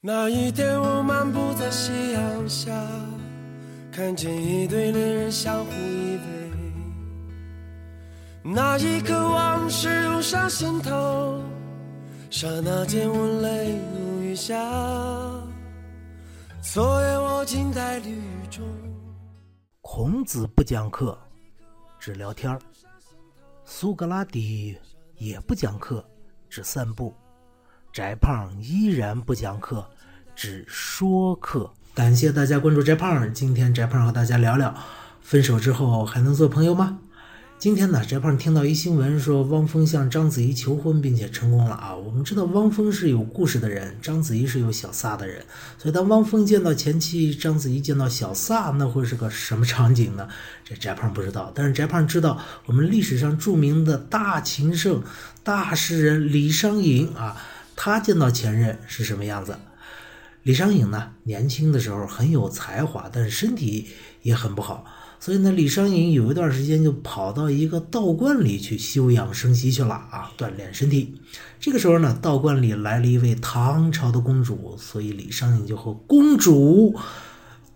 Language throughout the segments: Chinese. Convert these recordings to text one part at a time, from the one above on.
那一天，我漫步在夕阳下，看见一对恋人相互依偎。那一刻，往事涌上心头，刹那间，我泪如雨下。昨夜，我静在绿中。孔子不讲课，只聊天；苏格拉底也不讲课，只散步。翟胖依然不讲课，只说课。感谢大家关注翟胖。今天翟胖和大家聊聊，分手之后还能做朋友吗？今天呢，翟胖听到一新闻说，汪峰向章子怡求婚，并且成功了啊！我们知道汪峰是有故事的人，章子怡是有小撒的人，所以当汪峰见到前妻，章子怡见到小撒，那会是个什么场景呢？这翟胖不知道，但是翟胖知道，我们历史上著名的大情圣、大诗人李商隐啊。他见到前任是什么样子？李商隐呢？年轻的时候很有才华，但是身体也很不好，所以呢，李商隐有一段时间就跑到一个道观里去休养生息去了啊，锻炼身体。这个时候呢，道观里来了一位唐朝的公主，所以李商隐就和公主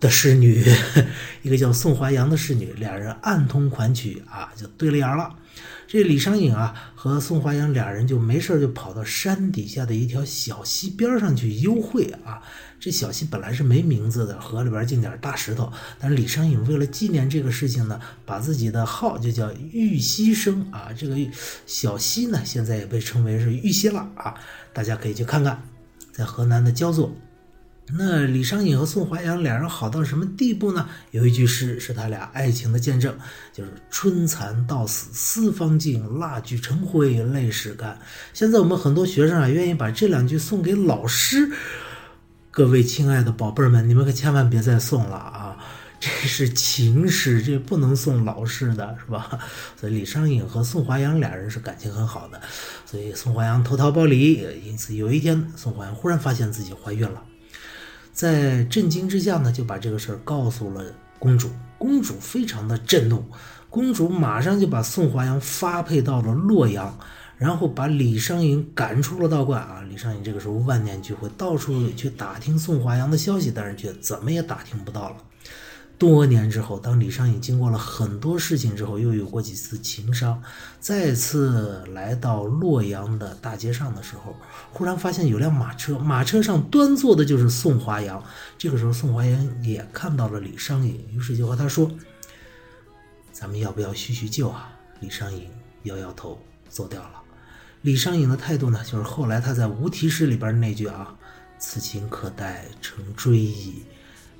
的侍女，一个叫宋华阳的侍女，两人暗通款曲啊，就对了眼了。这李商隐啊和宋华阳俩人就没事就跑到山底下的一条小溪边上去幽会啊。这小溪本来是没名字的，河里边进点大石头。但是李商隐为了纪念这个事情呢，把自己的号就叫玉溪生啊。这个小溪呢，现在也被称为是玉溪了啊。大家可以去看看，在河南的焦作。那李商隐和宋怀阳两人好到什么地步呢？有一句诗是他俩爱情的见证，就是“春蚕到死丝方尽，蜡炬成灰泪始干”。现在我们很多学生啊，愿意把这两句送给老师。各位亲爱的宝贝儿们，你们可千万别再送了啊！这是情诗，这不能送老师的是吧？所以李商隐和宋怀阳俩人是感情很好的，所以宋怀阳投桃报李。因此有一天，宋怀阳忽然发现自己怀孕了。在震惊之下呢，就把这个事儿告诉了公主。公主非常的震怒，公主马上就把宋华阳发配到了洛阳，然后把李商隐赶出了道观啊。李商隐这个时候万念俱灰，到处去打听宋华阳的消息，但是却怎么也打听不到了。多年之后，当李商隐经过了很多事情之后，又有过几次情伤，再次来到洛阳的大街上的时候，忽然发现有辆马车，马车上端坐的就是宋华阳。这个时候，宋华阳也看到了李商隐，于是就和他说：“咱们要不要叙叙旧啊？”李商隐摇摇头，走掉了。李商隐的态度呢，就是后来他在《无题诗》里边那句啊：“此情可待成追忆，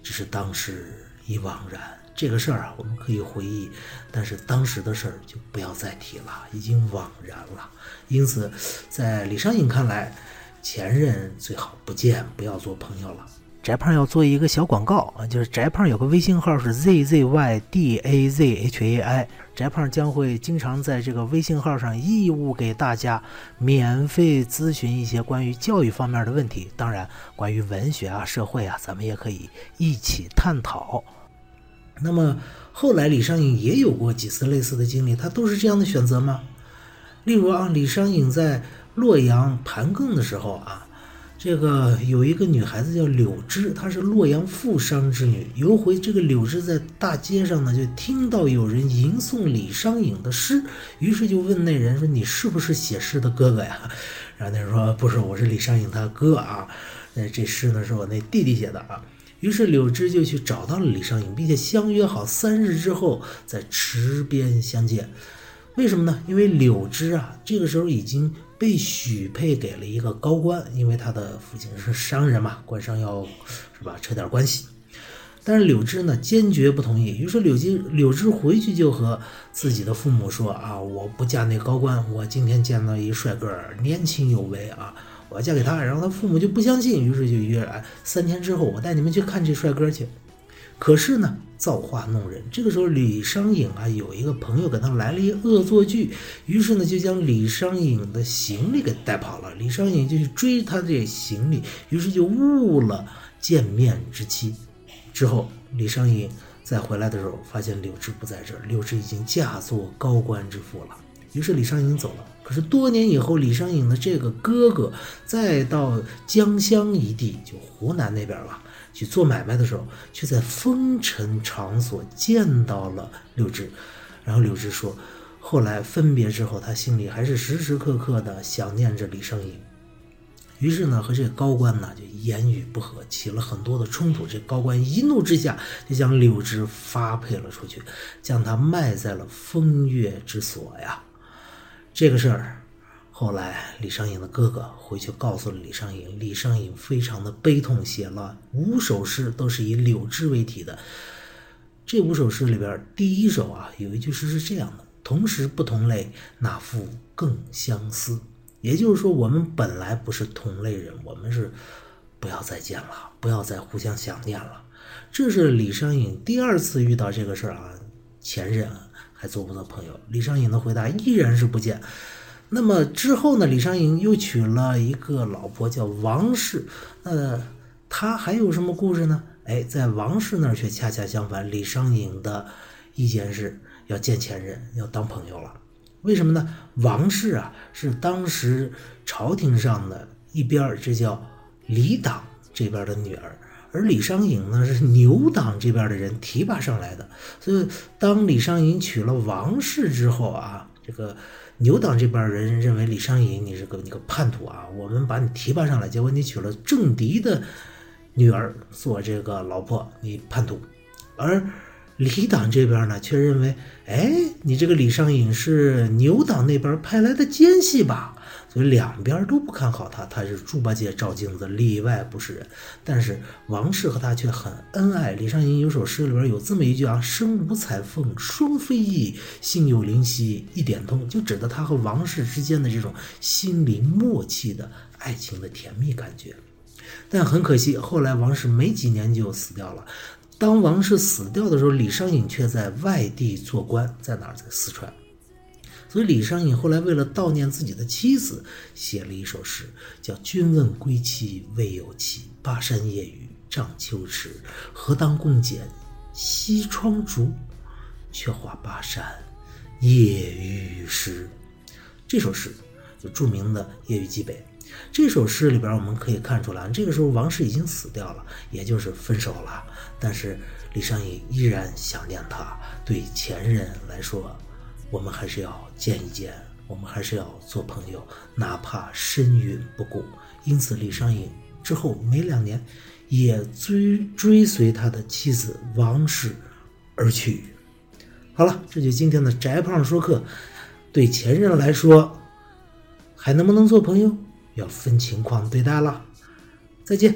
只是当时。”已惘然，这个事儿啊，我们可以回忆，但是当时的事儿就不要再提了，已经惘然了。因此，在李商隐看来，前任最好不见，不要做朋友了。翟胖要做一个小广告啊，就是翟胖有个微信号是 z z y d a z h a i，翟胖将会经常在这个微信号上义务给大家免费咨询一些关于教育方面的问题，当然关于文学啊、社会啊，咱们也可以一起探讨。那么后来李商隐也有过几次类似的经历，他都是这样的选择吗？例如啊，李商隐在洛阳盘庚的时候啊。这个有一个女孩子叫柳枝，她是洛阳富商之女。有回这个柳枝在大街上呢，就听到有人吟诵李商隐的诗，于是就问那人说：“你是不是写诗的哥哥呀？” 然后那人说：“不是，我是李商隐他哥啊。那这诗呢是我那弟弟写的啊。”于是柳枝就去找到了李商隐，并且相约好三日之后在池边相见。为什么呢？因为柳枝啊，这个时候已经。被许配给了一个高官，因为他的父亲是商人嘛，官商要是吧扯点关系。但是柳枝呢坚决不同意，于是柳枝柳枝回去就和自己的父母说啊，我不嫁那高官，我今天见到一帅哥，年轻有为啊，我要嫁给他。然后他父母就不相信，于是就约来三天之后我带你们去看这帅哥去。可是呢，造化弄人。这个时候，李商隐啊，有一个朋友给他来了一恶作剧，于是呢，就将李商隐的行李给带跑了。李商隐就去追他这行李，于是就误了见面之期。之后，李商隐再回来的时候，发现柳枝不在这儿，柳枝已经嫁作高官之妇了。于是李商隐走了。可是多年以后，李商隐的这个哥哥再到江乡一地，就湖南那边吧，去做买卖的时候，却在风尘场所见到了柳枝。然后柳枝说，后来分别之后，他心里还是时时刻刻的想念着李商隐。于是呢，和这个高官呢就言语不和，起了很多的冲突。这高官一怒之下，就将柳枝发配了出去，将他卖在了风月之所呀。这个事儿，后来李商隐的哥哥回去告诉了李商隐，李商隐非常的悲痛，写了五首诗，都是以柳枝为题的。这五首诗里边，第一首啊，有一句诗是这样的：“同时不同类，哪复更相思？”也就是说，我们本来不是同类人，我们是不要再见了，不要再互相想念了。这是李商隐第二次遇到这个事儿啊，前任还做不做朋友？李商隐的回答依然是不见。那么之后呢？李商隐又娶了一个老婆叫王氏，呃，他还有什么故事呢？哎，在王氏那儿却恰恰相反，李商隐的意见是要见前任，要当朋友了。为什么呢？王氏啊，是当时朝廷上的一边这叫李党这边的女儿，而李商隐呢是牛党这边的人提拔上来的。所以，当李商隐娶了王氏之后啊，这个牛党这边人认为李商隐你是个你个叛徒啊，我们把你提拔上来，结果你娶了政敌的女儿做这个老婆，你叛徒。而李党这边呢，却认为，哎，你这个李商隐是牛党那边派来的奸细吧？所以两边都不看好他，他是猪八戒照镜子，里外不是人。但是王氏和他却很恩爱。李商隐有首诗里边有这么一句啊：“身无彩凤双飞翼，心有灵犀一点通”，就指的他和王氏之间的这种心灵默契的爱情的甜蜜感觉。但很可惜，后来王氏没几年就死掉了。当王氏死掉的时候，李商隐却在外地做官，在哪儿？在四川。所以李商隐后来为了悼念自己的妻子，写了一首诗，叫《君问归期未有期，巴山夜雨涨秋池。何当共剪西窗烛，却话巴山夜雨时》。这首诗就著名的《夜雨寄北》。这首诗里边，我们可以看出来，这个时候王氏已经死掉了，也就是分手了。但是李商隐依然想念他。对前任来说，我们还是要见一见，我们还是要做朋友，哪怕身陨不顾。因此，李商隐之后没两年，也追追随他的妻子王氏而去。好了，这就今天的翟胖说课。对前任来说，还能不能做朋友？要分情况对待了，再见。